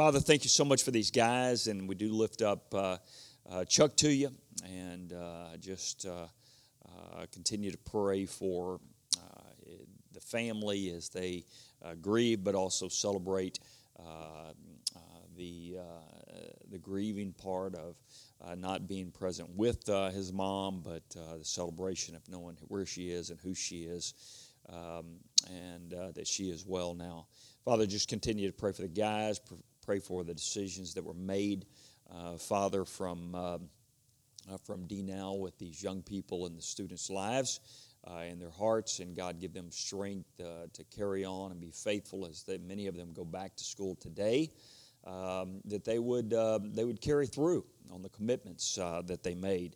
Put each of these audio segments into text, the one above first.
Father, thank you so much for these guys, and we do lift up uh, uh, Chuck to you, and uh, just uh, uh, continue to pray for uh, the family as they grieve, but also celebrate the the grieving part of not being present with his mom, but the celebration of knowing where she is and who she is, um, and that she is well now. Father, just continue to pray for the guys, pray for the decisions that were made, uh, Father, from, uh, uh from DNow with these young people and the students' lives uh, and their hearts, and God give them strength uh, to carry on and be faithful as they, many of them go back to school today. Um, that they would uh, they would carry through on the commitments that they made.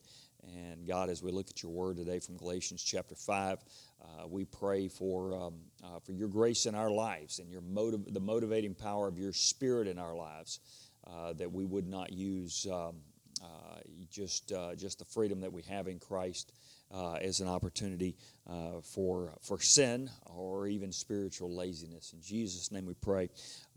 And God, as we look at your word today from Galatians chapter 5, uh, we pray for, um, uh, for your grace in our lives and your motiv- the motivating power of your spirit in our lives, uh, that we would not use um, uh, just, uh, just the freedom that we have in Christ uh, as an opportunity for, for sin or even spiritual laziness. In Jesus' name we pray.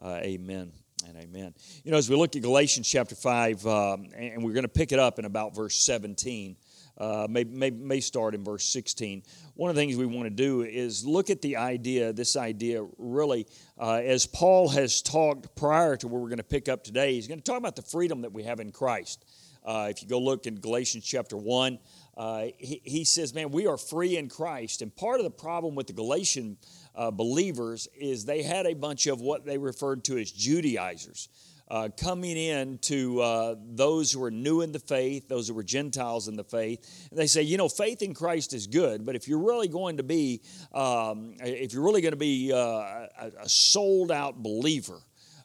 amen and amen. You know, as we look at Galatians chapter 5, um, and we're going to pick it up in about verse 17 uh, may, may, may start in verse 16. One of the things we want to do is look at the idea, this idea really, uh, as Paul has talked prior to where we're going to pick up today, he's going to talk about the freedom that we have in Christ. Uh, if you go look in Galatians chapter 1, uh, he, he, says, Man, we are free in Christ. And part of the problem with the Galatian uh, believers is they had a bunch of what they referred to as Judaizers uh, coming in to uh, those who are new in the faith, those who were Gentiles in the faith. And they say, you know, faith in Christ is good, but if you're really going to be, um, if you're really going to be uh, a, a sold out believer,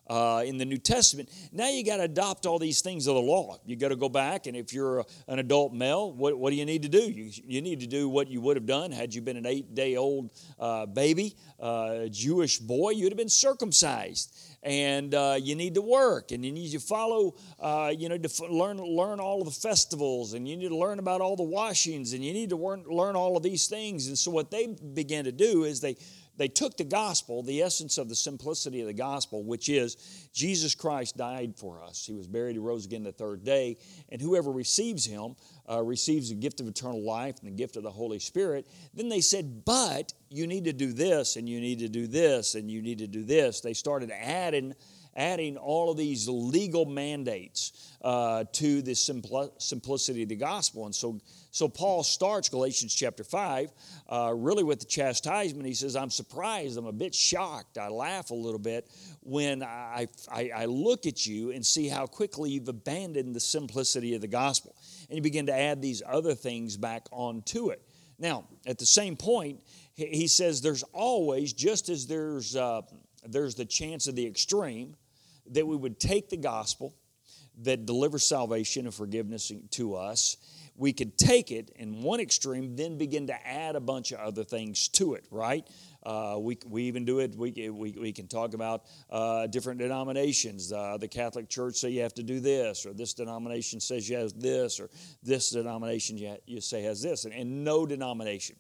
uh, in the New Testament. Now you got to adopt all these things of the law. You got to go back, and if you're an adult male, what, what do you need to do? You, you need to do what you would have done had you been an eight day old uh, baby, uh, Jewish boy, you'd have been circumcised and uh, you need to work and you need to follow uh, you know to f- learn learn all of the festivals and you need to learn about all the washings and you need to learn, learn all of these things and so what they began to do is they they took the gospel, the essence of the simplicity of the gospel, which is Jesus Christ died for us. He was buried, he rose again the third day, and whoever receives him uh, receives the gift of eternal life and the gift of the Holy Spirit. Then they said, but you need to do this, and you need to do this, and you need to do this. They started adding adding all of these legal mandates uh, to the simpl- simplicity of the gospel. And so so Paul starts Galatians chapter 5 uh, really with the chastisement. He says, I'm surprised, I'm a bit shocked, I laugh a little bit when I, I, I look at you and see how quickly you've abandoned the simplicity of the gospel. And you begin to add these other things back onto it. Now, at the same point, he says there's always, just as there's, uh, there's the chance of the extreme, that we would take the gospel that delivers salvation and forgiveness to us we could take it in one extreme, then begin to add a bunch of other things to it, right? Uh, we, we even do it, we, we, we can talk about uh, different denominations. Uh, the Catholic Church say you have to do this, or this denomination says you have this, or this denomination you, you say has this. And, and no denomination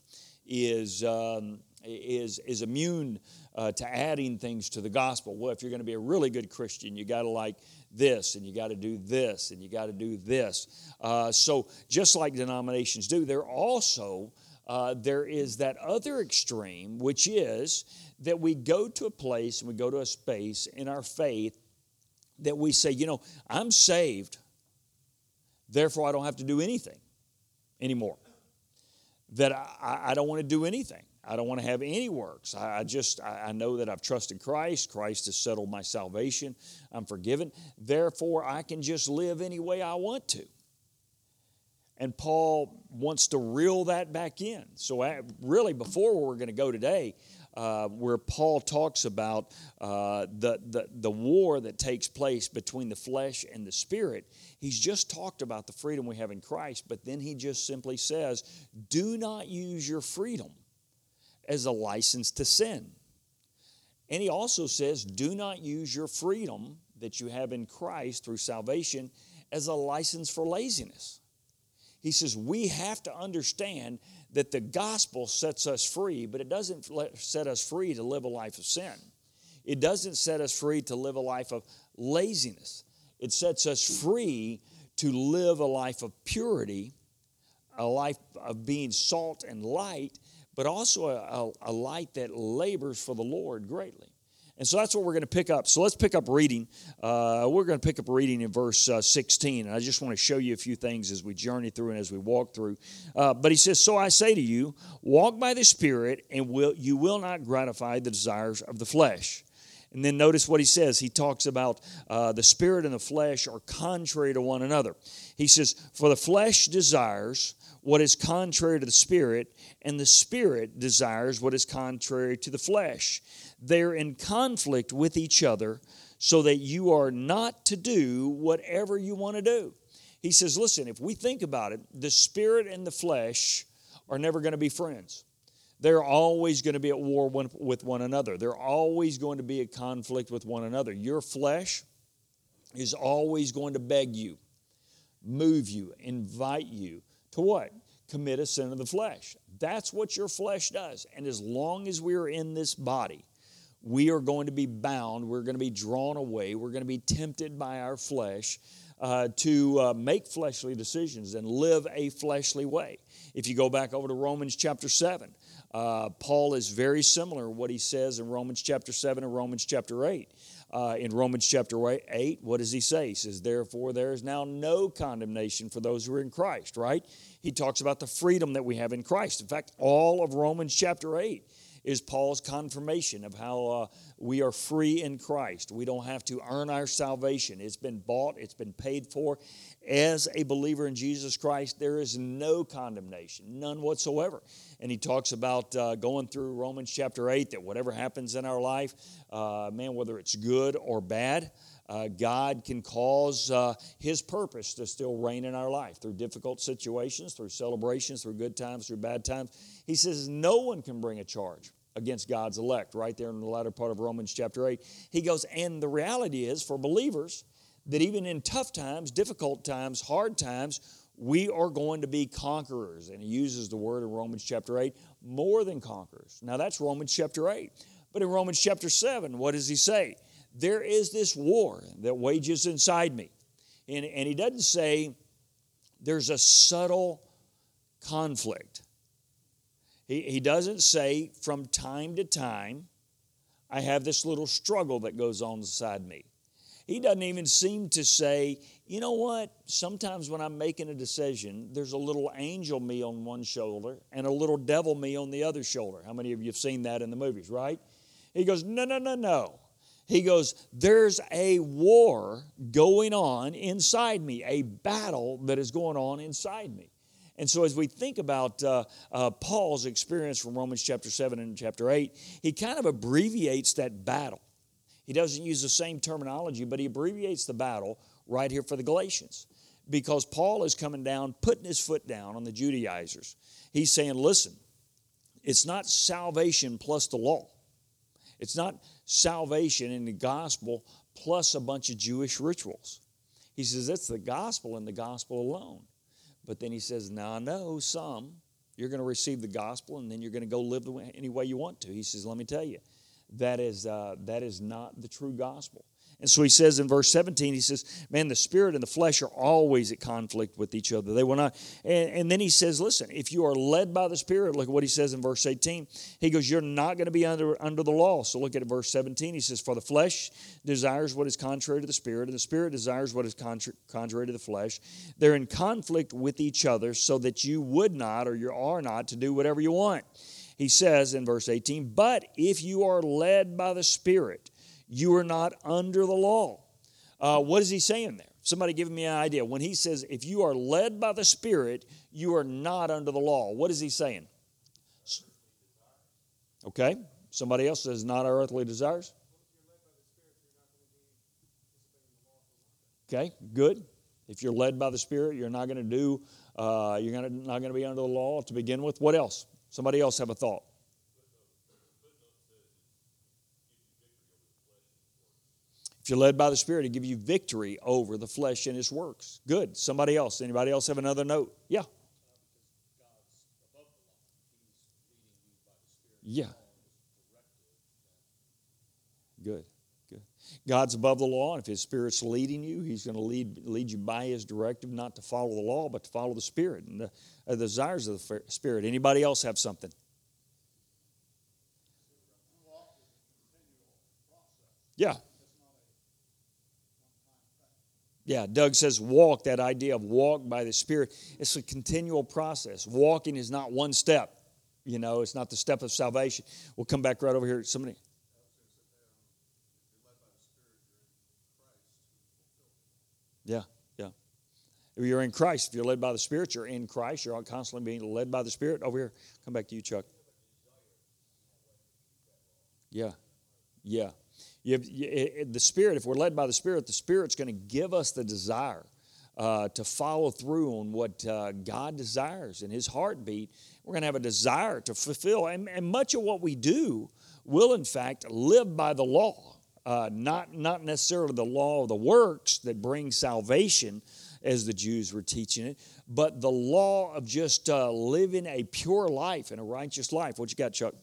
is, um, is, is immune uh, to adding things to the gospel. Well, if you're going to be a really good Christian, you got to like this and you got to do this and you got to do this. Uh, so, just like denominations do, there also uh, there is that other extreme, which is that we go to a place and we go to a space in our faith that we say, you know, I'm saved, therefore I don't have to do anything anymore. That I, I don't want to do anything. I don't want to have any works. I just, I know that I've trusted Christ. Christ has settled my salvation. I'm forgiven. Therefore, I can just live any way I want to. And Paul wants to reel that back in. So, really, before we're going to go today, uh, where Paul talks about uh, the, the, the war that takes place between the flesh and the spirit, he's just talked about the freedom we have in Christ, but then he just simply says, Do not use your freedom as a license to sin. And he also says, do not use your freedom that you have in Christ through salvation as a license for laziness. He says, we have to understand that the gospel sets us free, but it doesn't set us free to live a life of sin. it doesn't set us free to live a life of laziness. It sets us free to live a life of purity, a life of being salt and light, but also a, a, light that labors for the Lord greatly. And so that's what we're going to pick up. So let's pick up reading. Uh, we're going to pick up reading in verse uh, 16. And I just want to show you a few things as we journey through and as we walk through. Uh, but he says, So I say to you, walk by the Spirit, and will, you will not gratify the desires of the flesh. And then notice what he says. He talks about uh, the spirit and the flesh are contrary to one another. He says, For the flesh desires what is contrary to the spirit, and the spirit desires what is contrary to the flesh. They're in conflict with each other so that you are not to do whatever you want to do. He says, Listen, if we think about it, the spirit and the flesh are never going to be friends they're always going to be at war with one another. They're always going to be at conflict with one another. Your flesh is always going to beg you, move you, invite you to what? Commit a sin of the flesh. That's what your flesh does. And as long as we are in this body, we are going to be bound, we're going to be drawn away, we're going to be tempted by our flesh uh, to uh, make fleshly decisions and live a fleshly way. If you go back over to Romans chapter 7, uh, Paul is very similar what he says in Romans chapter 7 and Romans chapter 8. Uh, in Romans chapter 8, what does he say? He says, Therefore, there is now no condemnation for those who are in Christ, right? He talks about the freedom that we have in Christ. In fact, all of Romans chapter 8 is Paul's confirmation of how uh, we are free in Christ. We don't have to earn our salvation. It's been bought, it's been paid for. As a believer in Jesus Christ, there is no condemnation, none whatsoever. And he talks about uh, going through Romans chapter 8 that whatever happens in our life, uh, man, whether it's good or bad, uh, God can cause uh, His purpose to still reign in our life through difficult situations, through celebrations, through good times, through bad times. He says no one can bring a charge against God's elect, right there in the latter part of Romans chapter 8. He goes, and the reality is for believers that even in tough times, difficult times, hard times, we are going to be conquerors. And he uses the word in Romans chapter 8, more than conquerors. Now that's Romans chapter 8. But in Romans chapter 7, what does he say? there is this war that wages inside me. And, and he doesn't say there's a subtle conflict. He, he doesn't say from time to time, I have this little struggle that goes on inside me. He doesn't even seem to say, you know what? Sometimes when I'm making a decision, there's a little angel me on one shoulder and a little devil me on the other shoulder. How many of you have seen that in the movies, right? He goes, no, no, no, no. He goes, There's a war going on inside me, a battle that is going on inside me. And so, as we think about uh, uh, Paul's experience from Romans chapter 7 and chapter 8, he kind of abbreviates that battle. He doesn't use the same terminology, but he abbreviates the battle right here for the Galatians because Paul is coming down, putting his foot down on the Judaizers. He's saying, Listen, it's not salvation plus the law. It's not salvation in the gospel plus a bunch of Jewish rituals. He says it's the gospel and the gospel alone. But then he says, now I know some. You're going to receive the gospel and then you're going to go live any way you want to. He says, let me tell you, that is, uh, that is not the true gospel. And so he says in verse 17, he says, Man, the spirit and the flesh are always at conflict with each other. They will not. And, and, then he says, Listen, if you are led by the spirit, look at what he says in verse 18. He goes, You're not going to be under, under the law. So look at verse 17. He says, For the flesh desires what is contrary to the spirit, and the spirit desires what is contra- contrary to the flesh. They're in conflict with each other, so that you would not or you are not to do whatever you want. He says in verse 18, But if you are led by the spirit, you are not under the law. Uh, what is he saying there? Somebody give me an idea. When he says, if you are led by the Spirit, you are not under the law, what is he saying? Okay. Somebody else says, not our earthly desires. Okay, good. If you're led by the Spirit, you're not going to do, uh, you're gonna, not going to be under the law to begin with. What else? Somebody else have a thought. If you're led by the Spirit, He'll give you victory over the flesh and its works. Good. Somebody else? Anybody else have another note? Yeah. Yeah. Good. Good. God's above the law, and if His Spirit's leading you, He's going to lead, lead you by His directive, not to follow the law, but to follow the Spirit and the, uh, the desires of the Spirit. Anybody else have something? Yeah. Yeah, Doug says walk, that idea of walk by the Spirit. It's a continual process. Walking is not one step, you know, it's not the step of salvation. We'll come back right over here. Somebody. Yeah, yeah. If you're in Christ, if you're led by the Spirit, you're in Christ. You're constantly being led by the Spirit. Over here, come back to you, Chuck. Yeah, yeah. You have, you, the Spirit, if we're led by the Spirit, the Spirit's going to give us the desire uh, to follow through on what uh, God desires in His heartbeat. We're going to have a desire to fulfill. And, and, much of what we do will, in fact, live by the law, uh, not, not necessarily the law of the works that brings salvation, as the Jews were teaching it, but the law of just uh, living a pure life and a righteous life. What you got, Chuck?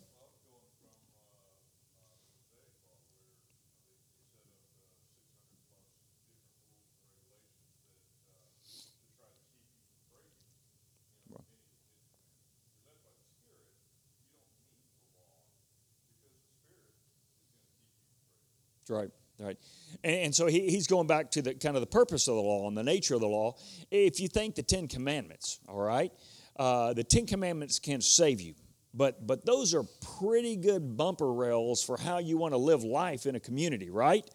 Right, right. And, and so he, he's going back to the kind of the purpose of the law and the nature of the law. If you think the Ten Commandments, all right, uh, the Ten Commandments can save you, but but those are pretty good bumper rails for how you want to live life in a community, right?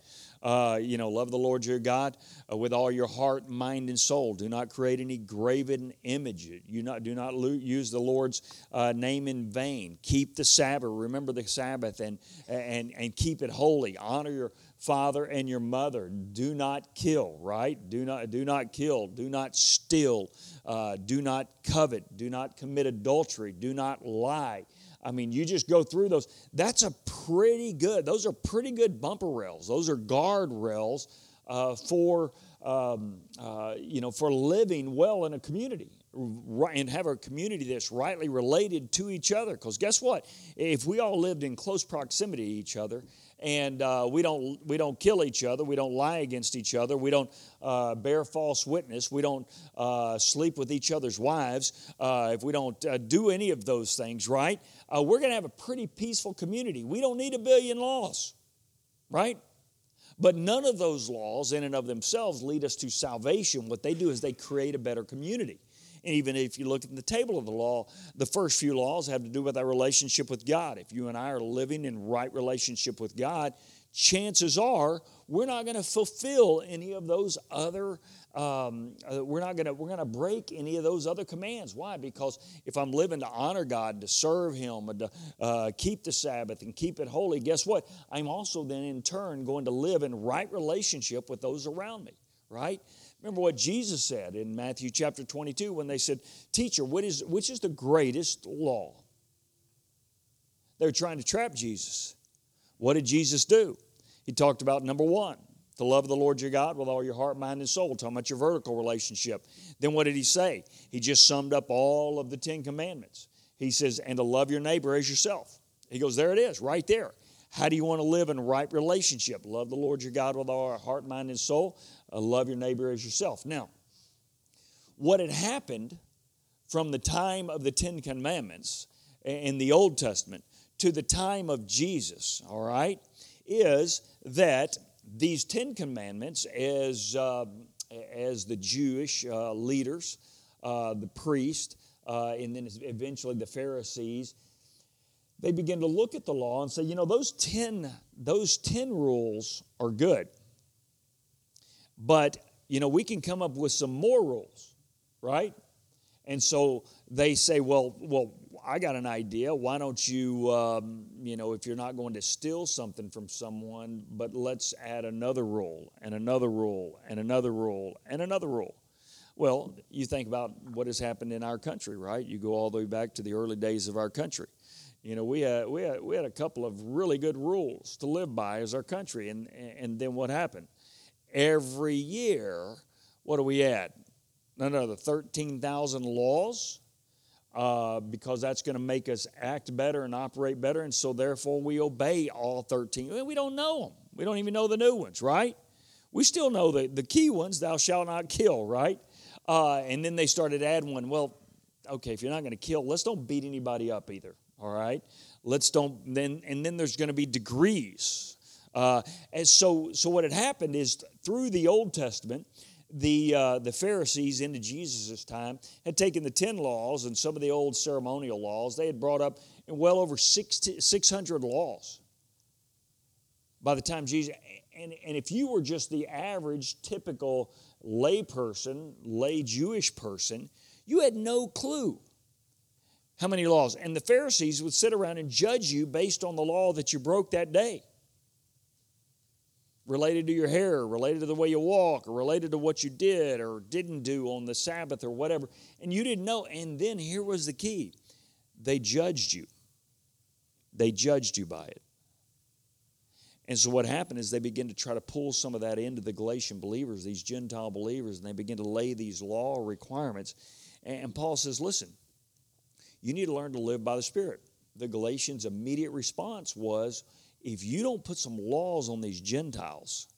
Uh, you know, love the Lord your God uh, with all your heart, mind, and soul. Do not create any graven image. You not do not lo- use the Lord's uh, name in vain. Keep the Sabbath. Remember the Sabbath and and and keep it holy. Honor your father and your mother. Do not kill. Right? Do not do not kill. Do not steal. Uh, do not covet. Do not commit adultery. Do not lie. I mean, you just go through those. That's a pretty good, those are pretty good bumper rails. Those are guard rails uh, for, um, uh, you know, for living well in a community and have a community that's rightly related to each other. Because guess what? If we all lived in close proximity to each other and uh, we don't we don't kill each other. We don't lie against each other. We don't uh, bear false witness. We don't uh, sleep with each other's wives. Uh, if we don't uh, do any of those things right uh, we're going to have a pretty peaceful community. We don't need a billion laws right? But none of those laws in and of themselves lead us to salvation. What they do is they create a better community and even if you look at the table of the law, the first few laws have to do with our relationship with God. If you and I are living in right relationship with God, chances are we're not going to fulfill any of those other um, uh, we're not going to we're going to break any of those other commands. Why? Because if i'm living to honor god to serve him and to uh, keep the sabbath and keep it holy guess what? I'm also then in turn going to live in right relationship with those around me right Remember what Jesus said in Matthew chapter 22 when they said, Teacher, what is, which is the greatest law? They were trying to trap Jesus. What did Jesus do? He talked about number one, to love of the Lord your God with all your heart, mind, and soul. Talking about your vertical relationship. Then what did he say? He just summed up all of the Ten Commandments. He says, and to love your neighbor as yourself. He goes, there it is, right there. How do you want to live in right relationship? Love the Lord your God with all our heart, mind, and soul. Uh, love your neighbor as yourself. Now, what had happened from the time of the Ten Commandments in the Old Testament to the time of Jesus, all right, is that these Ten Commandments, as, uh, as the Jewish uh, leaders, uh, the priest, uh, and then eventually the Pharisees, they begin to look at the law and say, you know, those 10, those 10 rules are good. But, you know, we can come up with some more rules, right? And so they say, well, well, I got an idea. Why don't you, um, you know, if you're not going to steal something from someone, but let's add another rule and another rule and another rule and another rule. Well, you think about what has happened in our country, right? You go all the way back to the early days of our country. You know, we had, we had, we had a couple of really good rules to live by as our country. And, and then what happened? Every year, what do we add? None other 13,000 laws. uh, because that's going to make us act better and operate better. And so, therefore, we obey all 13. We don't know them. We don't even know the new ones, right? We still know the, the key ones, thou shalt not kill, right? Uh, and then they started adding one. Well, okay, if you're not going to kill, let's don't beat anybody up either, all right? Let's don't, then, and then there's going to be degrees. Uh, and so, so what had happened is through the Old Testament, the, uh, the Pharisees into Jesus' time had taken the 10 laws and some of the old ceremonial laws, they had brought up well over 60, 600 laws by the time Jesus. And, and if you were just the average, typical lay person, lay Jewish person, you had no clue how many laws. And the Pharisees would sit around and judge you based on the law that you broke that day related to your hair, related to the way you walk, or related to what you did or didn't do on the Sabbath or whatever. And you didn't know. And then here was the key they judged you. They judged you by it. And so what happened is they began to try to pull some of that into the Galatian believers, these Gentile believers, and they begin to lay these law requirements. And Paul says, listen, you need to learn to live by the Spirit. The Galatians' immediate response was, if you don't put some laws on these Gentiles,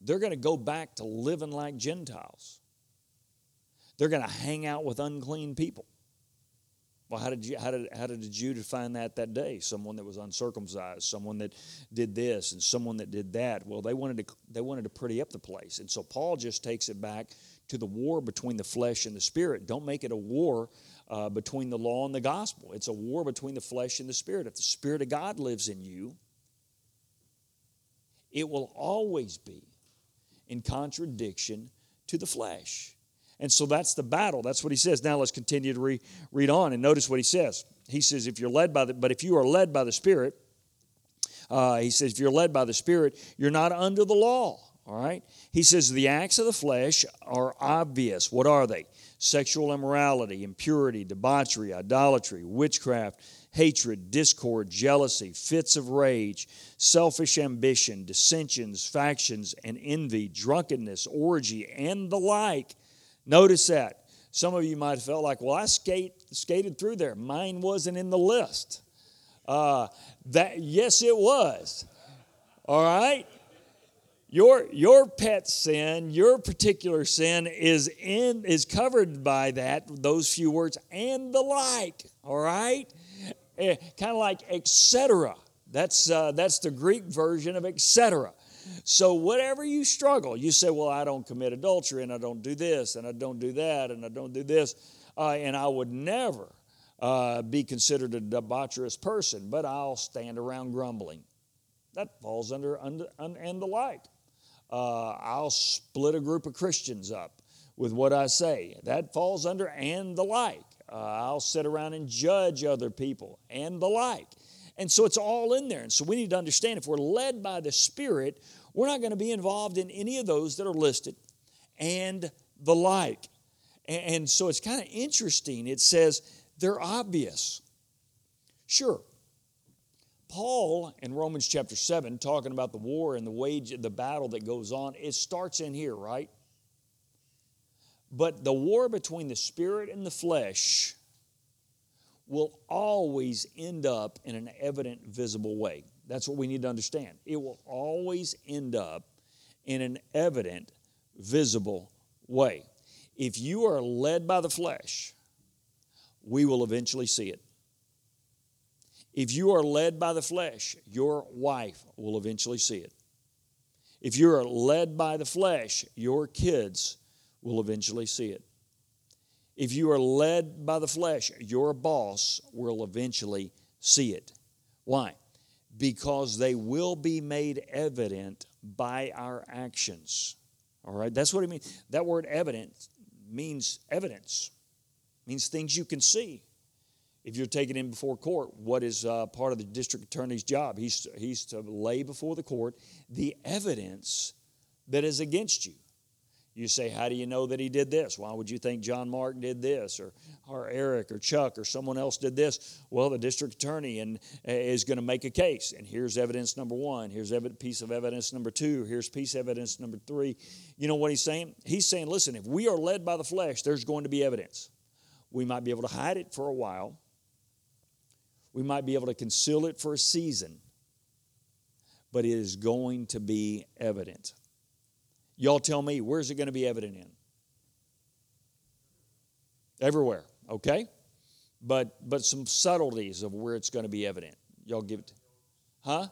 they're going to go back to living like Gentiles. They're going to hang out with unclean people. Well, how did, you, how, did, how did the Jew define that that day? Someone that was uncircumcised, someone that did this, and someone that did that. Well, they wanted to, they wanted to pretty up the place. And so Paul just takes it back to the war between the flesh and the spirit. Don't make it a war uh, between the law and the gospel. It's a war between the flesh and the spirit. If the Spirit of God lives in you, it will always be in contradiction to the flesh. And so that's the battle. That's what he says. Now let's continue to re- read on and notice what he says. He says, if you're led by the, but if you are led by the Spirit, uh, he says, if you're led by the Spirit, you're not under the law. All right? He says, the acts of the flesh are obvious. What are they? Sexual immorality, impurity, debauchery, idolatry, witchcraft, hatred, discord, jealousy, fits of rage, selfish ambition, dissensions, factions, and envy, drunkenness, orgy, and the like. Notice that. Some of you might have felt like, well, I skate, skated through there. Mine wasn't in the list. Uh, that yes, it was. All right your your pet sin your particular sin is in is covered by that those few words and the like all right? Eh, kind of like etc that's uh, that's the greek version of etc so whatever you struggle you say well i don't commit adultery and i don't do this and i don't do that and i don't do this uh, and i would never uh, be considered a debaucherous person but i'll stand around grumbling. That falls under, under, and the like uh, I'll split a group of Christians up with what I say. That falls under and the like. Uh, I'll sit around and judge other people and the like. And so it's all in there. And so we need to understand if we're led by the Spirit, we're not going to be involved in any of those that are listed and the like. And so it's kind of interesting. It says they're obvious. Sure, Paul in Romans chapter 7, talking about the war and the wage, the battle that goes on, it starts in here, right? But the war between the spirit and the flesh will always end up in an evident, visible way. That's what we need to understand. It will always end up in an evident, visible way. If you are led by the flesh, we will eventually see it. If you are led by the flesh, your wife will eventually see it. If you are led by the flesh, your kids will eventually see it. If you are led by the flesh, your boss will eventually see it. Why? Because they will be made evident by our actions. All right, that's what it means. That word evident means evidence, means things you can see if you're taken in before court, what is uh, part of the district attorney's job? He's, he's to lay before the court the evidence that is against you. You say, How do you know that he did this? Why would you think John Mark did this, or, or Eric, or Chuck, or someone else did this? Well, the district attorney and, uh, is going to make a case. And here's evidence number one. Here's a piece of evidence number two. Here's piece of evidence number three. You know what he's saying? He's saying, Listen, if we are led by the flesh, there's going to be evidence We might be able to hide it for a while. We might be able to conceal it for a season. But it is going to be evident. Y'all tell me, where's it going to be evident in? Everywhere, okay? But but some subtleties of where it's going to be evident. Y'all give it. Huh?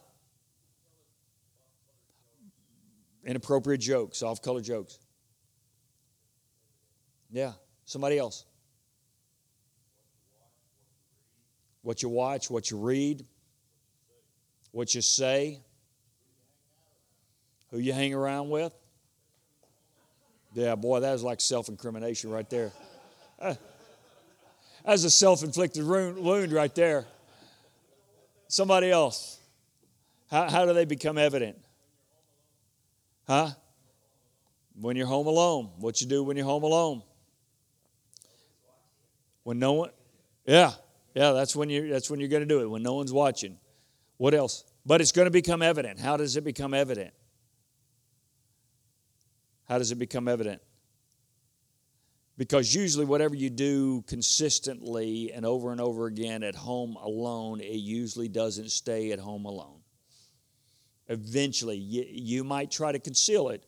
Inappropriate jokes, off color jokes. Yeah. Somebody else. What you watch, what you read, what you say, who you hang around with. Yeah, boy, that was like self incrimination right there. Uh, that's a self inflicted wound right there. Somebody else. How, how do they become evident? Huh? When you're home alone. What you do when you're home alone? When no one, yeah, yeah, that's when you that's when you're going to do it. When no one's watching. What else? But it's going to become evident. How does it become evident? How does it become evident? Because usually, whatever you do consistently and over and over again at home alone, it usually doesn't stay at home alone. Eventually, you, you might try to conceal it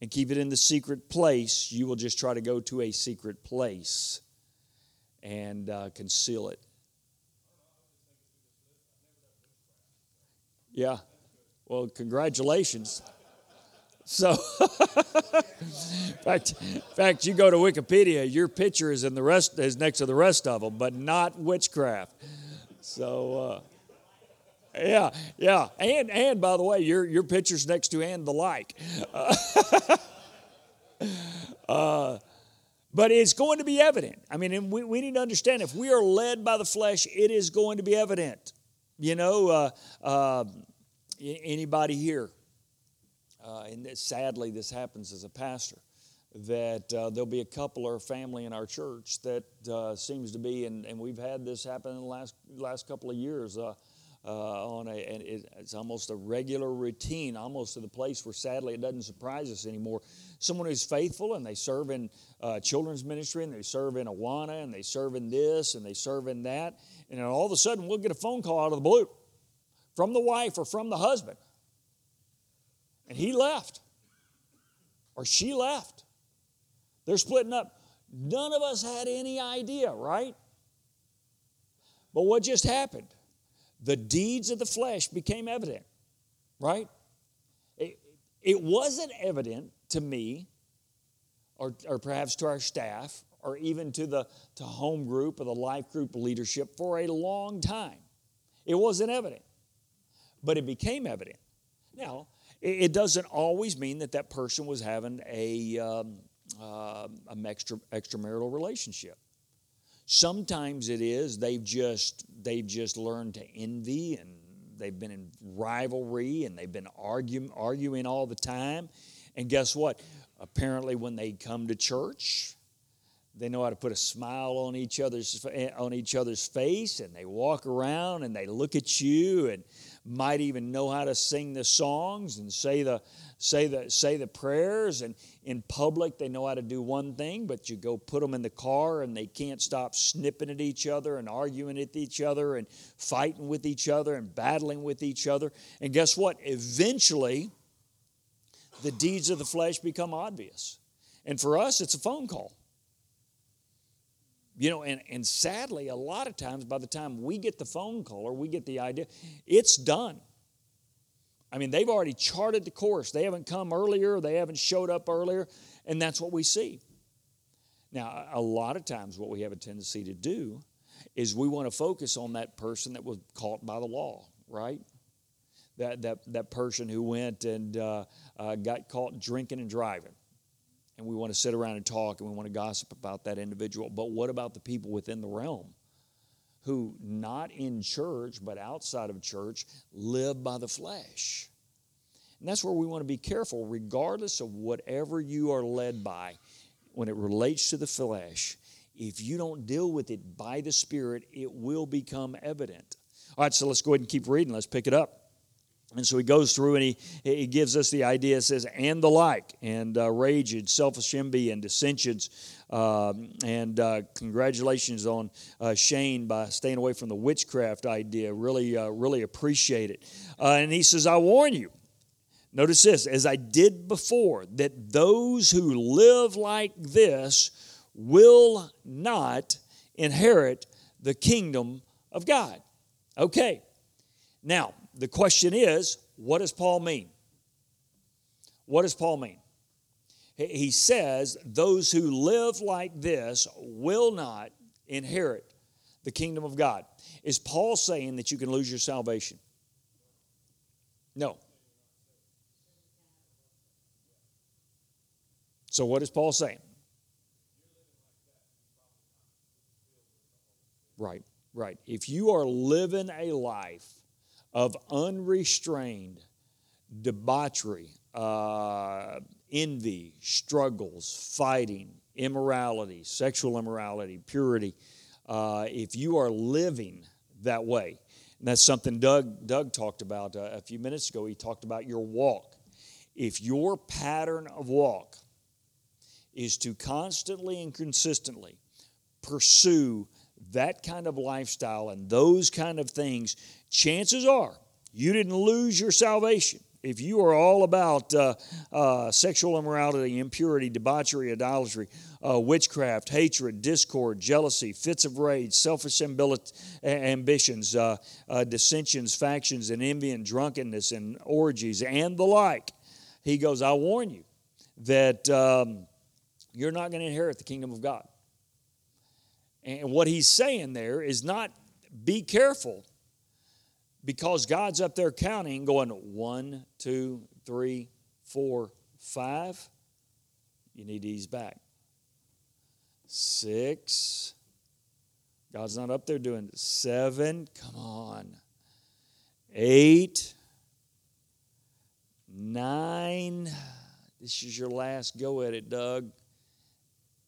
and keep it in the secret place. You will just try to go to a secret place and uh, conceal it. Yeah. Well, congratulations. So, in fact, in fact, you go to Wikipedia, your picture is in the rest is next to the rest of them, but not witchcraft. So, uh, yeah, yeah, and and by the way, your your picture's next to and the like. Uh, uh, but it's going to be evident. I mean, we, we need to understand if we are led by the flesh, it is going to be evident. You know, uh, uh, anybody here uh, and sadly, this happens as a pastor, that uh, there'll be a couple or a family in our church that uh, seems to be, and, and we've had this happen in the last, last couple of years. Uh, on a, and it's almost a regular routine, almost to the place where sadly it doesn't surprise us anymore. Someone who's faithful and they serve in uh, children's ministry and they serve in Awana and they serve in this and they serve in that, and then all of a sudden we'll get a phone call out of the blue from the wife or from the husband and he left, or she left. They're splitting up. None of us had any idea, right? But what just happened? The deeds of the flesh became evident, right? It, it wasn't evident to me, or, or perhaps to our staff, or even to the to home group or the life group leadership for a long time. It wasn't evident, but it became evident. Now, it doesn't always mean that that person was having a, um, uh, extra, extramarital relationship. Sometimes it is they've just they've just learned to envy and they've been in rivalry and they've been arguing arguing all the time. And guess what? Apparently, when they come to church, they know how to put a smile on each other's on each other's face, and they walk around and they look at you and might even know how to sing the songs and say the say the say the prayers. And in public they know how to do one thing but you go put them in the car and they can't stop snipping at each other and arguing at each other and fighting with each other and battling with each other. And guess what? Eventually the deeds of the flesh become obvious. And for us it's a phone call you know, and, and sadly, a lot of times by the time we get the phone call or we get the idea, it's done. I mean, they've already charted the course. They haven't come earlier, they haven't showed up earlier, and that's what we see. Now, a lot of times, what we have a tendency to do is we want to focus on that person that was caught by the law, right? That, that, that person who went and uh, uh, got caught drinking and driving and we want to sit around and talk and we want to gossip about that individual. But what about the people within the realm who, not in church but outside of church, live by the flesh? And that's where we want to be careful, regardless of whatever you are led by, when it relates to the flesh. If you don't deal with it by the Spirit, it will become evident. All right, so let's go ahead and keep reading. Let's pick it up. And so he goes through and he, he gives us the idea, it says, and the like, and uh, rage and selfish envy and dissensions. Um, and uh, congratulations on uh, Shane by staying away from the witchcraft idea. Really, uh, really appreciate it. Uh, and he says, I warn you. Notice this, as I did before, that those who live like this will not inherit the kingdom of God. Okay, now the question is what does Paul mean? What does Paul mean? He says, Those who live like this will not inherit the kingdom of God. Is Paul saying that you can lose your salvation? No. So, what is Paul saying? Right, right. If you are living a life of unrestrained debauchery, uh, envy, struggles, fighting, immorality, sexual immorality, purity, uh, if you are living that way, and that's something Doug, Doug talked about uh, a few minutes ago, he talked about your walk. If your pattern of walk is to constantly and consistently pursue that kind of lifestyle and those kind of things, chances are you didn't lose your salvation. If you are all about uh, uh, sexual immorality, impurity, debauchery, idolatry, uh, witchcraft, hatred, discord, jealousy, fits of rage, selfish ambitions, uh, uh, dissensions, factions, and envy and drunkenness and orgies and the like, he goes, I warn you that um, you're not going to inherit the kingdom of God. And what he's saying there is not be careful because God's up there counting, going one, two, three, four, five. You need to ease back. Six. God's not up there doing seven. Come on. Eight. Nine. This is your last go at it, Doug.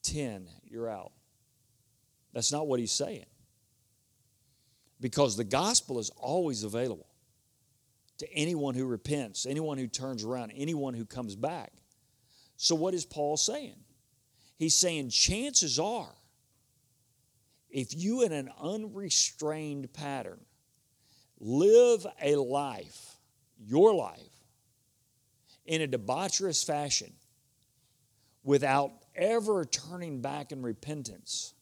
Ten. You're out. That's not what he's saying. Because the gospel is always available to anyone who repents, anyone who turns around, anyone who comes back. So, what is Paul saying? He's saying chances are, if you in an unrestrained pattern live a life, your life, in a debaucherous fashion without ever turning back in repentance,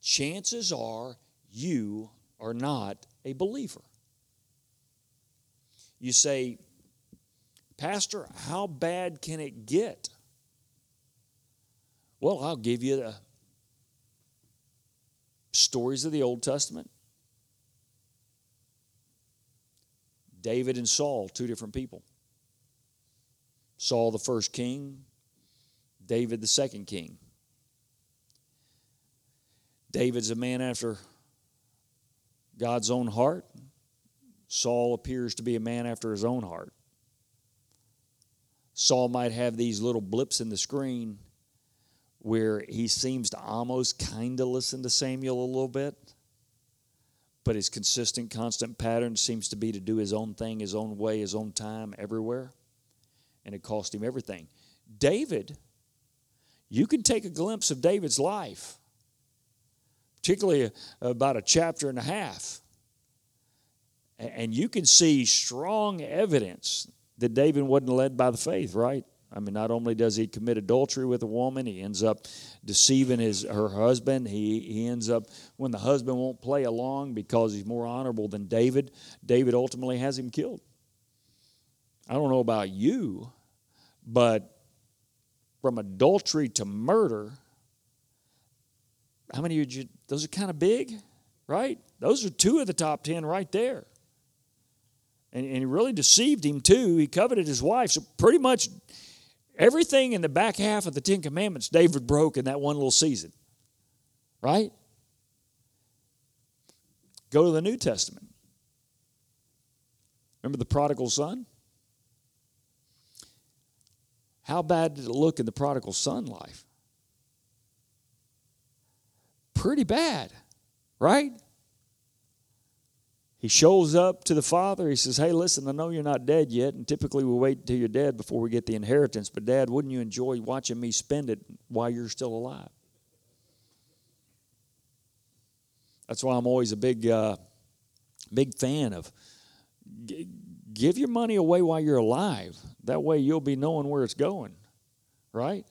chances are you are not a believer. You say, Pastor, how bad can it get? Well, I'll give you the stories of the Old Testament. David and Saul, two different people. Saul, the first king, David, the second king. David's a man after God's own heart. Saul appears to be a man after his own heart. Saul might have these little blips in the screen where he seems to almost kind of listen to Samuel a little bit, but his consistent, constant pattern seems to be to do his own thing, his own way, his own time, everywhere. And it cost him everything. David, you can take a glimpse of David's life particularly uh, about a chapter and a half. And you can see strong evidence that David wasn't led by the faith, right? I mean, not only does he commit adultery with a woman, he ends up deceiving his her husband. He he ends up when the husband won't play along because he's more honorable than David. David ultimately has him killed. I don't know about you, but from adultery to murder, how many of you, those are kind of big, right? Those are two of the top 10 right there. And, and he really deceived him too. He coveted his wife. So pretty much everything in the back half of the Ten Commandments, David broke in that one little season, right? Go to the New Testament. Remember the prodigal son? How bad did it look in the prodigal son life? Pretty bad, right? he shows up to the father. He says, Hey, listen, I know you're not dead yet, and typically we wait until you're dead before we get the inheritance, but dad, wouldn't you enjoy watching me spend it while you're still alive? That's why I'm always a big, uh, big fan of g- give your money away while you're alive. That way you'll be knowing where it's going, right?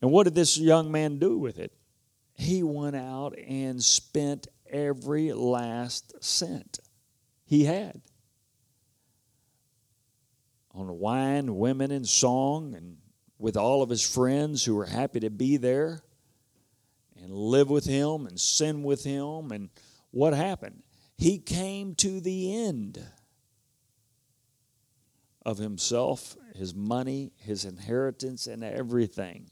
And what did this young man do with it? He went out and spent every last cent he had on wine, women, and song, and with all of his friends who were happy to be there and live with him and sin with him. And what happened? He came to the end of himself, his money, his inheritance, and everything.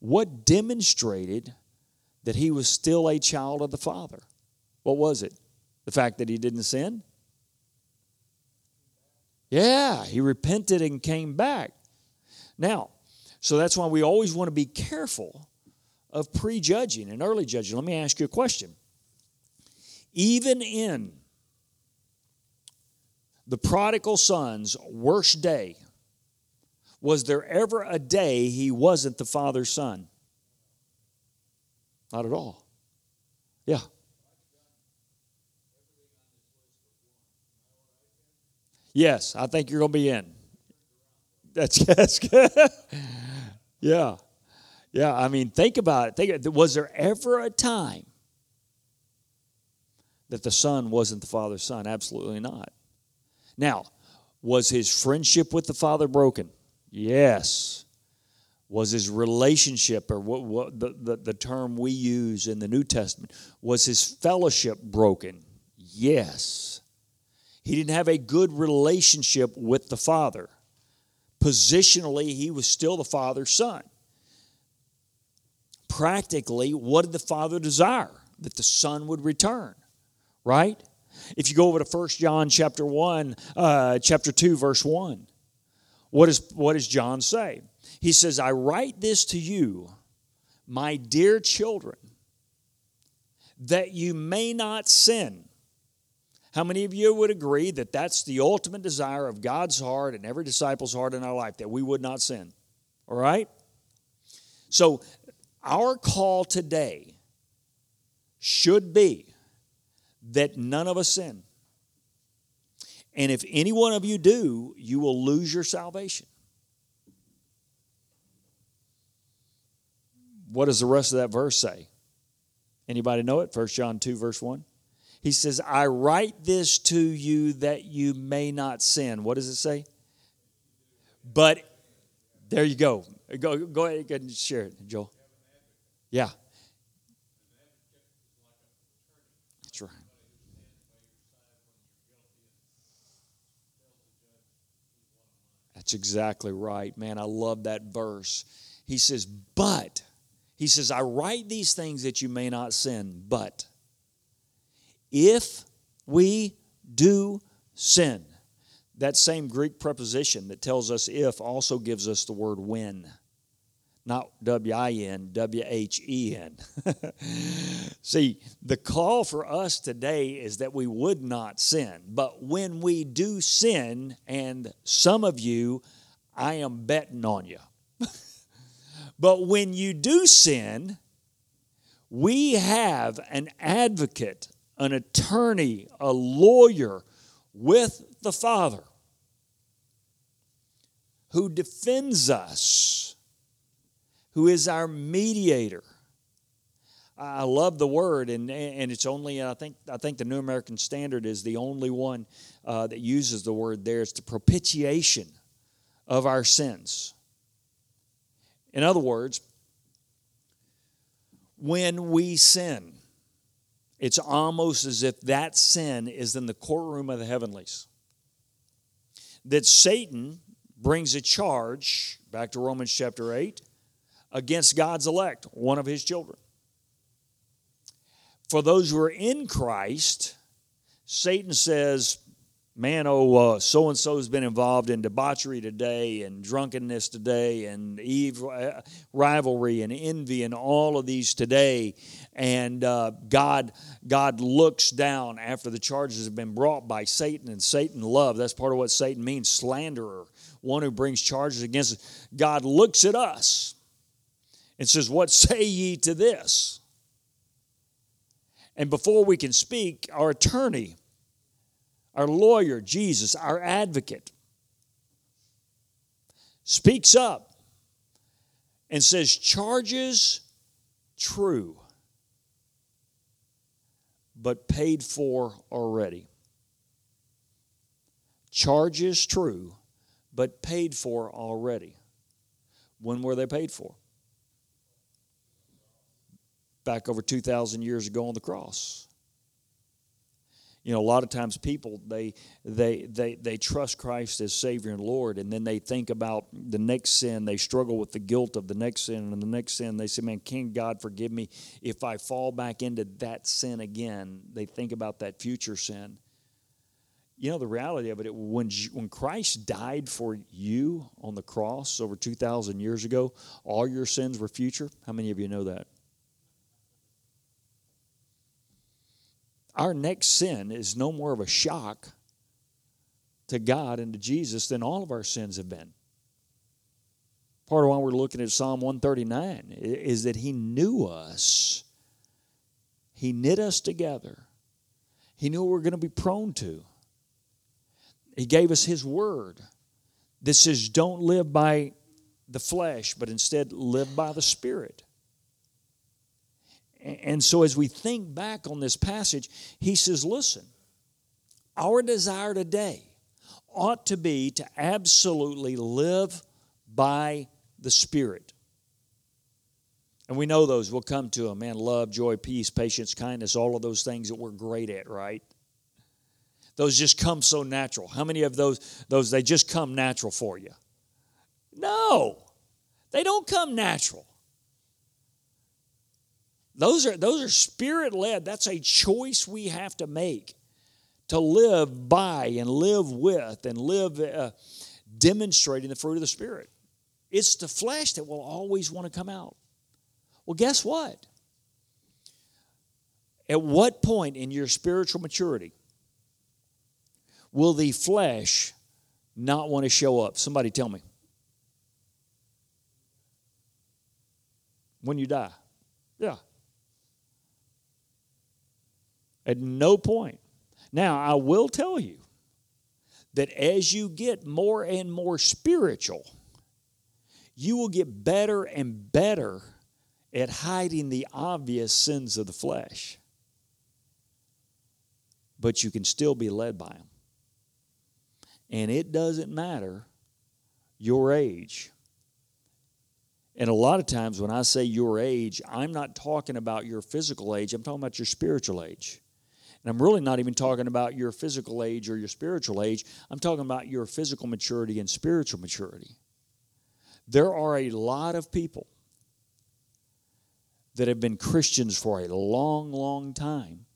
What demonstrated that he was still a child of the Father? What was it? The fact that he didn't sin? Yeah, he repented and came back. Now, so that's why we always want to be careful of prejudging and early judging. Let me ask you a question. Even in the prodigal son's worst day, was there ever a day he wasn't the father's son? Not at all. Yeah. Yes, I think you're going to be in. That's, that's good. yeah. Yeah, I mean, think about it. Think, was there ever a time that the son wasn't the father's son? Absolutely not. Now, was his friendship with the father broken? Yes. Was his relationship, or what, what the, the, the term we use in the New Testament, was his fellowship broken? Yes. He didn't have a good relationship with the father. Positionally, he was still the father's son practically, what did the Father desire? That the Son would return, right? If you go over to 1 John chapter 1, uh, chapter 2, verse 1, what, is, what does John say? He says, I write this to you, my dear children, that you may not sin. How many of you would agree that that's the ultimate desire of God's heart and every disciple's heart in our life, that we would not sin? All right? So our call today should be that none of us sin. And if any one of you do, you will lose your salvation. What does the rest of that verse say? Anybody know it? 1 John 2, verse 1. He says, I write this to you that you may not sin. What does it say? But there you go. Go, go ahead and share it, Joel. Yeah. That's right. That's exactly right. Man, I love that verse. He says, but, he says, I write these things that you may not sin, but if we do sin, that same Greek preposition that tells us if also gives us the word when not W I N, W H E N. See, the call for us today is that we would not sin. But when we do sin, and some of you, I am betting on you. but when you do sin, we have an advocate, an attorney, a lawyer with the Father who defends us who is our mediator. I love the word, and, and it's only I think I think the New American Standard is the only one uh, that uses the word there. It's the propitiation of our sins. In other words, when we sin, it's almost as if that sin is in the courtroom of the heavenlies. That Satan brings a charge, back to Romans chapter 8, against God's elect, one of his children. For those who are in Christ, Satan says, man, oh, so and so's been involved in debauchery today and drunkenness today and evil, uh, rivalry and envy and all of these today. And uh, God, God looks down after the charges have been brought by Satan, and Satan love. That's part of what Satan means slanderer, one who brings charges against us. God looks at us and says, What say ye to this? And before we can speak, our attorney, our lawyer, Jesus, our advocate, speaks up and says, Charges true, but paid for already. Charges true, but paid for already. When were they paid for? Back over 2,000 years ago on the cross. You know, a lot of times people they they they they trust Christ as Savior and Lord, and then they think about the next sin. They struggle with the guilt of the next sin, and the next sin. They say, "Man, can God forgive me if I fall back into that sin again?" They think about that future sin. You know, the reality of it when when Christ died for you on the cross over two thousand years ago, all your sins were future. How many of you know that? Our next sin is no more of a shock to God and to Jesus than all of our sins have been. Part of why we're looking at Psalm 139 is that He knew us, He knit us together, He knew we we're going to be prone to. He gave us His word that says, Don't live by the flesh, but instead live by the Spirit. And so, as we think back on this passage, he says, Listen, our desire today ought to be to absolutely live by the Spirit. And we know those. We'll come to them. Man, love, joy, peace, patience, kindness, all of those things that we're great at, right? Those just come so natural. How many of those, those they just come natural for you? No, they don't come natural. Those are, those are spirit led. That's a choice we have to make to live by and live with and live uh, demonstrating the fruit of the Spirit. It's the flesh that will always want to come out. Well, guess what? At what point in your spiritual maturity will the flesh not want to show up? Somebody tell me. When you die. Yeah. At no point. Now, I will tell you that as you get more and more spiritual, you will get better and better at hiding the obvious sins of the flesh. But you can still be led by them. And it doesn't matter your age. And a lot of times when I say your age, I'm not talking about your physical age, I'm talking about your spiritual age. And I'm really not even talking about your physical age or your spiritual age. I'm talking about your physical maturity and spiritual maturity. There are a lot of people that have been Christians for a long, long time,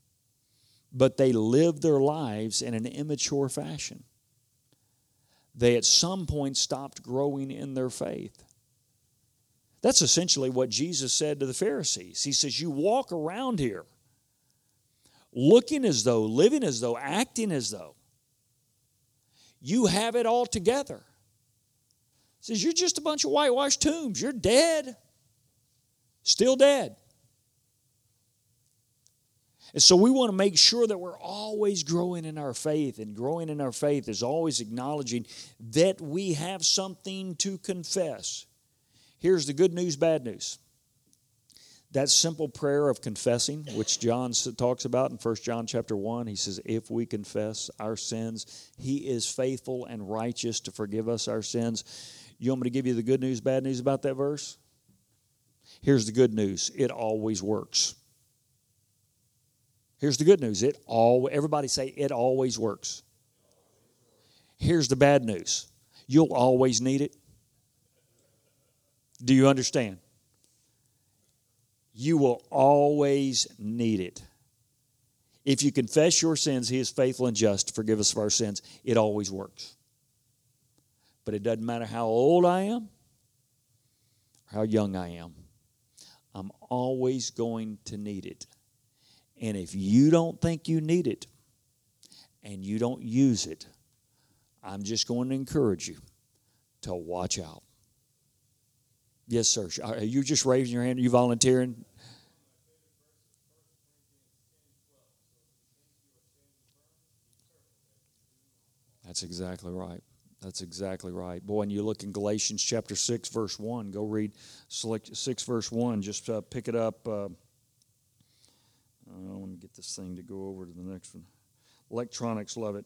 but they live their lives in an immature fashion. They at some point stopped growing in their faith. That's essentially what Jesus said to the Pharisees. He says, You walk around here looking as though, living as though, acting as though you have it all together. says, You're just a bunch of whitewashed tombs. You're dead. Still dead. And so we want to make sure that we're always growing in our faith. And growing in our faith is always acknowledging that we have something to confess. Here's the good news, bad news that simple prayer of confessing which john talks about in 1 john chapter 1 he says if we confess our sins he is faithful and righteous to forgive us our sins. You want me to give you the good news bad news about that verse? Here's the good news. It always works. Here's the good news. It all everybody say it always works. Here's the bad news. You'll always need it. Do you understand you will always need it. If you confess your sins, He is faithful and just to forgive us of our sins. It always works. But it doesn't matter how old I am how young I am, I'm always going to need it. And if you don't think you need it and you don't use it, I'm just going to encourage you to watch out. Yes, sir. Are you just raising your hand? Are you volunteering? That's exactly right. That's exactly right. Boy, and you look in Galatians chapter 6, verse 1. Go read select 6, verse 1. Just uh, pick it up. Uh, let me get this thing to go over to the next one. Electronics love it.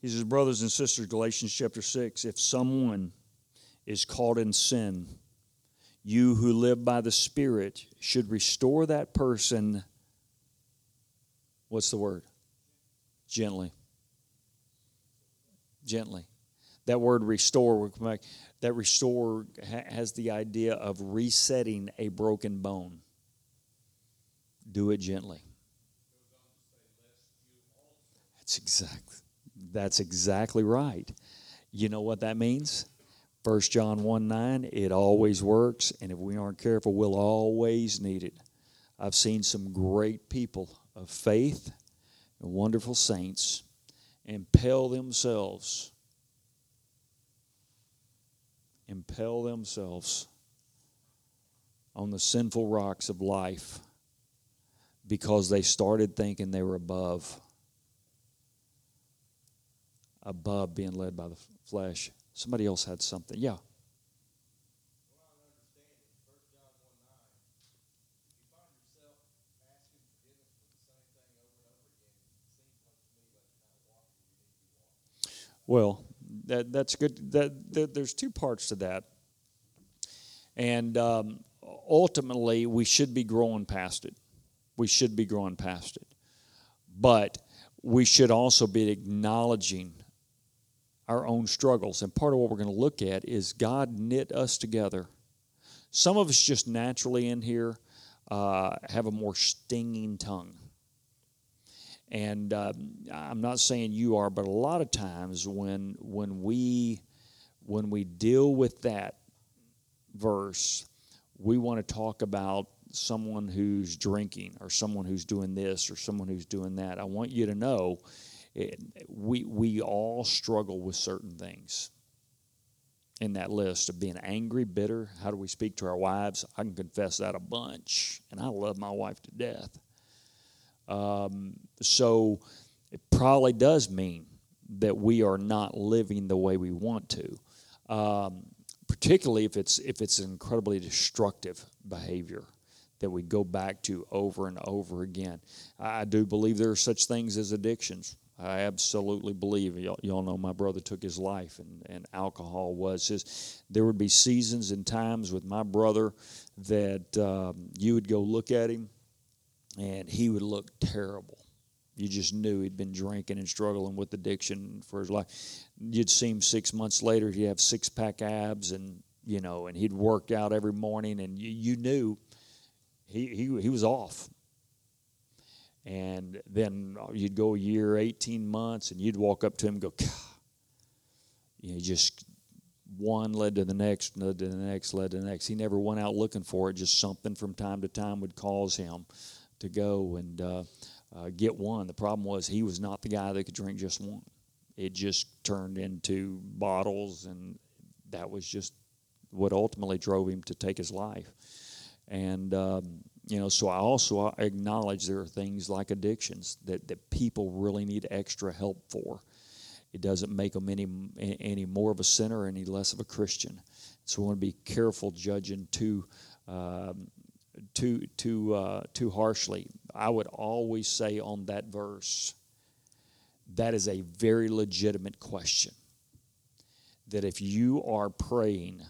He says, Brothers and sisters, Galatians chapter 6, if someone is caught in sin, you who live by the Spirit should restore that person. What's the word? Gently. Gently. That word restore, we'll come back. That restore has the idea of resetting a broken bone. Do it gently. That's exactly that's exactly right. You know what that means? 1 John 1 9, it always works, and if we aren't careful, we'll always need it. I've seen some great people of faith and wonderful saints impel themselves, impel themselves on the sinful rocks of life because they started thinking they were above above being led by the flesh Somebody else had something. Yeah. Well, that, that's good. That, that, there's two parts to that. And um, ultimately, we should be growing past it. We should be growing past it. But we should also be acknowledging our own struggles. And part of what we're going to look at is God knit us together. Some of us just naturally in here uh, have a more stinging tongue. And uh, I'm not saying you are, but a lot of times when when we when we deal with that verse, we want to talk about someone who's drinking or someone who's doing this or someone who's doing that. I want you to know it, we, we all struggle with certain things in that list of being angry, bitter. How do we speak to our wives? I can confess that a bunch, and I love my wife to death. Um, so it probably does mean that we are not living the way we want to, um, particularly if it's if it's incredibly destructive behavior that we go back to over and over again. I do believe there are such things as addictions. I absolutely believe y'all, know my brother took his life, and, and alcohol was his. There would be seasons and times with my brother that um, you would go look at him, and he would look terrible. You just knew he'd been drinking and struggling with addiction for his life. You'd see him six months later; he'd have six pack abs, and you know, and he'd work out every morning, and you, you knew he, he he was off and then you'd go a year, 18 months, and you'd walk up to him and go, you know, just one led to the next, led to the next, led to the next. He never went out looking for it. Just something from time to time would cause him to go and uh, uh, get one. The problem was he was not the guy that could drink just one. It just turned into bottles, and that was just what ultimately drove him to take his life. And um, you know so i also acknowledge there are things like addictions that, that people really need extra help for. It doesn't make them any any more of a sinner any less of a christian. So we want to be careful judging too um, too too uh, too harshly. I would always say on that verse that is a very legitimate question that if you are praying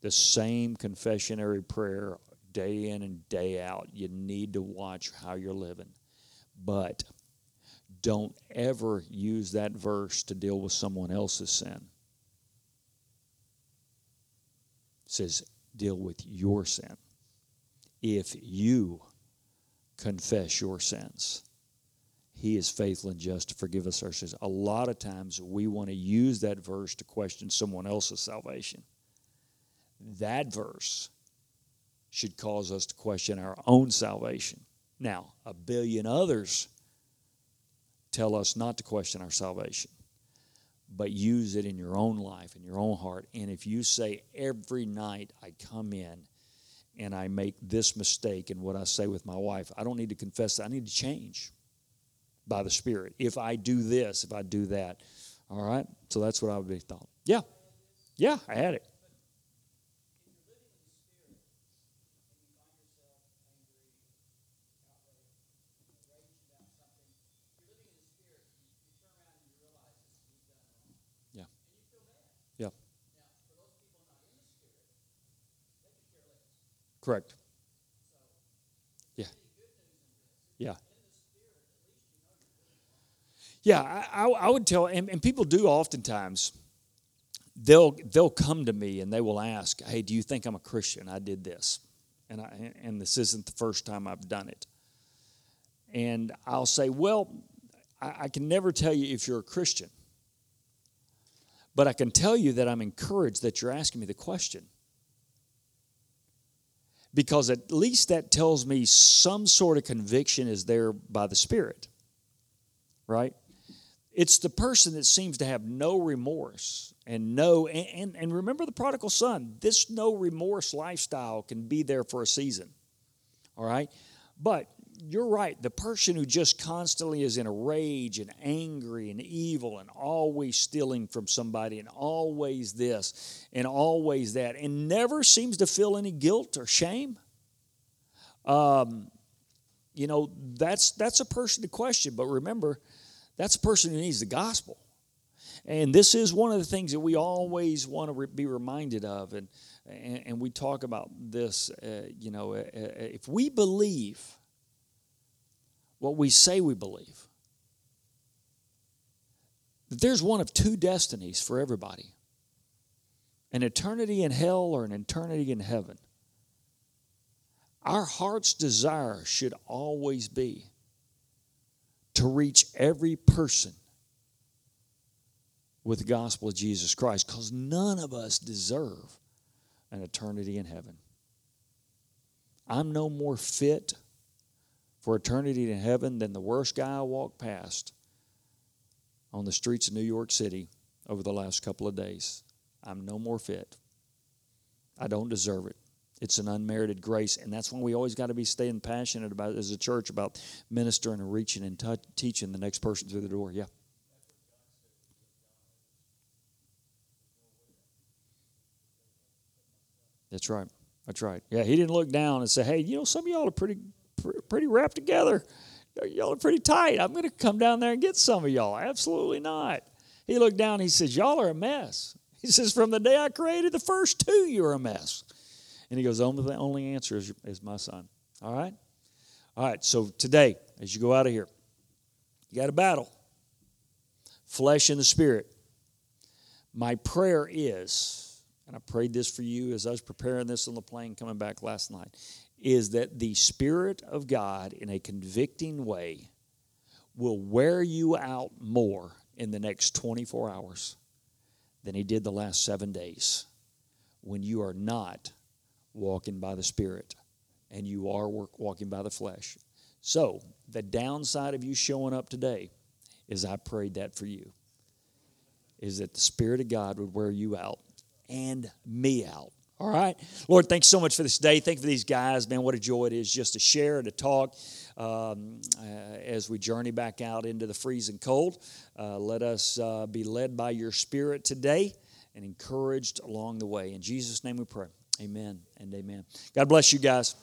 the same confessionary prayer day in and day out. You need to watch how you're living. But don't ever use that verse to deal with someone else's sin. It says, deal with your sin. If you confess your sins. He is faithful and just to forgive us our sins. A lot of times we want to use that verse to question someone else's salvation. That verse should cause us to question our own salvation. Now, a billion others tell us not to question our salvation, but use it in your own life, in your own heart. And if you say, every night I come in and I make this mistake in what I say with my wife, I don't need to confess that. I need to change by the Spirit. If I do this, if I do that. All right? So that's what I would be thought. Yeah. Yeah, I had it. Correct. Yeah. Yeah. Yeah, I, I would tell, and, and people do oftentimes. They'll they'll come to me and they will ask, "Hey, do you think I'm a Christian? I did this, and I and this isn't the first time I've done it." And I'll say, "Well, I, I can never tell you if you're a Christian, but I can tell you that I'm encouraged that you're asking me the question." Because at least that tells me some sort of conviction is there by the Spirit, right? It's the person that seems to have no remorse and no, and, and remember the prodigal son, this no remorse lifestyle can be there for a season, all right? But you're right. The person who just constantly is in a rage and angry and evil and always stealing from somebody and always this and always that and never seems to feel any guilt or shame. Um, you know, that's that's a person to question. But remember, that's a person who needs the gospel. And this is one of the things that we always want to re- be reminded of. And, and, and, we talk about this, uh, you know, uh, uh if we believe what we say we believe. That there's one of two destinies for everybody an eternity in hell or an eternity in heaven. Our heart's desire should always be to reach every person with the gospel of Jesus Christ because none of us deserve an eternity in heaven. I'm no more fit for eternity in heaven than the worst guy I walked past on the streets of New York City over the last couple of days. I'm no more fit. I don't deserve it. It's an unmerited grace, and that's why we always got to be staying passionate about as a church about ministering and reaching and t- teaching the next person through the door. Yeah. That's right. That's right. Yeah, he didn't look down and say, "Hey, you know, some of y'all are pretty pretty wrapped together. Y'all are pretty tight. I'm going to come down there and get some of y'all. Absolutely not. He looked down. He says, Y'all are a mess. He says, From the day I created the first two, you're a mess. And he goes, Only the only answer is, is my son. All right? All right. So today, as you go out of here, you got a battle flesh and the spirit. My prayer is, and I prayed this for you as I was preparing this on the plane coming back last night, is that the Spirit of God, in a convicting way, will wear you out more in the next 24 hours than He did the last seven days when you are not walking by the Spirit and you are walking by the flesh. So, the downside of you showing up today is I prayed that for you, is that the Spirit of God would wear you out and me out all right. Lord, thanks so much for this day. Thank you for these guys. Man, what a joy it is just to share and to talk um, uh, as we journey back out into the freezing cold. Uh, let us uh, be led by your spirit today and encouraged along the way. In Jesus' name we pray. Amen and amen. God bless you guys.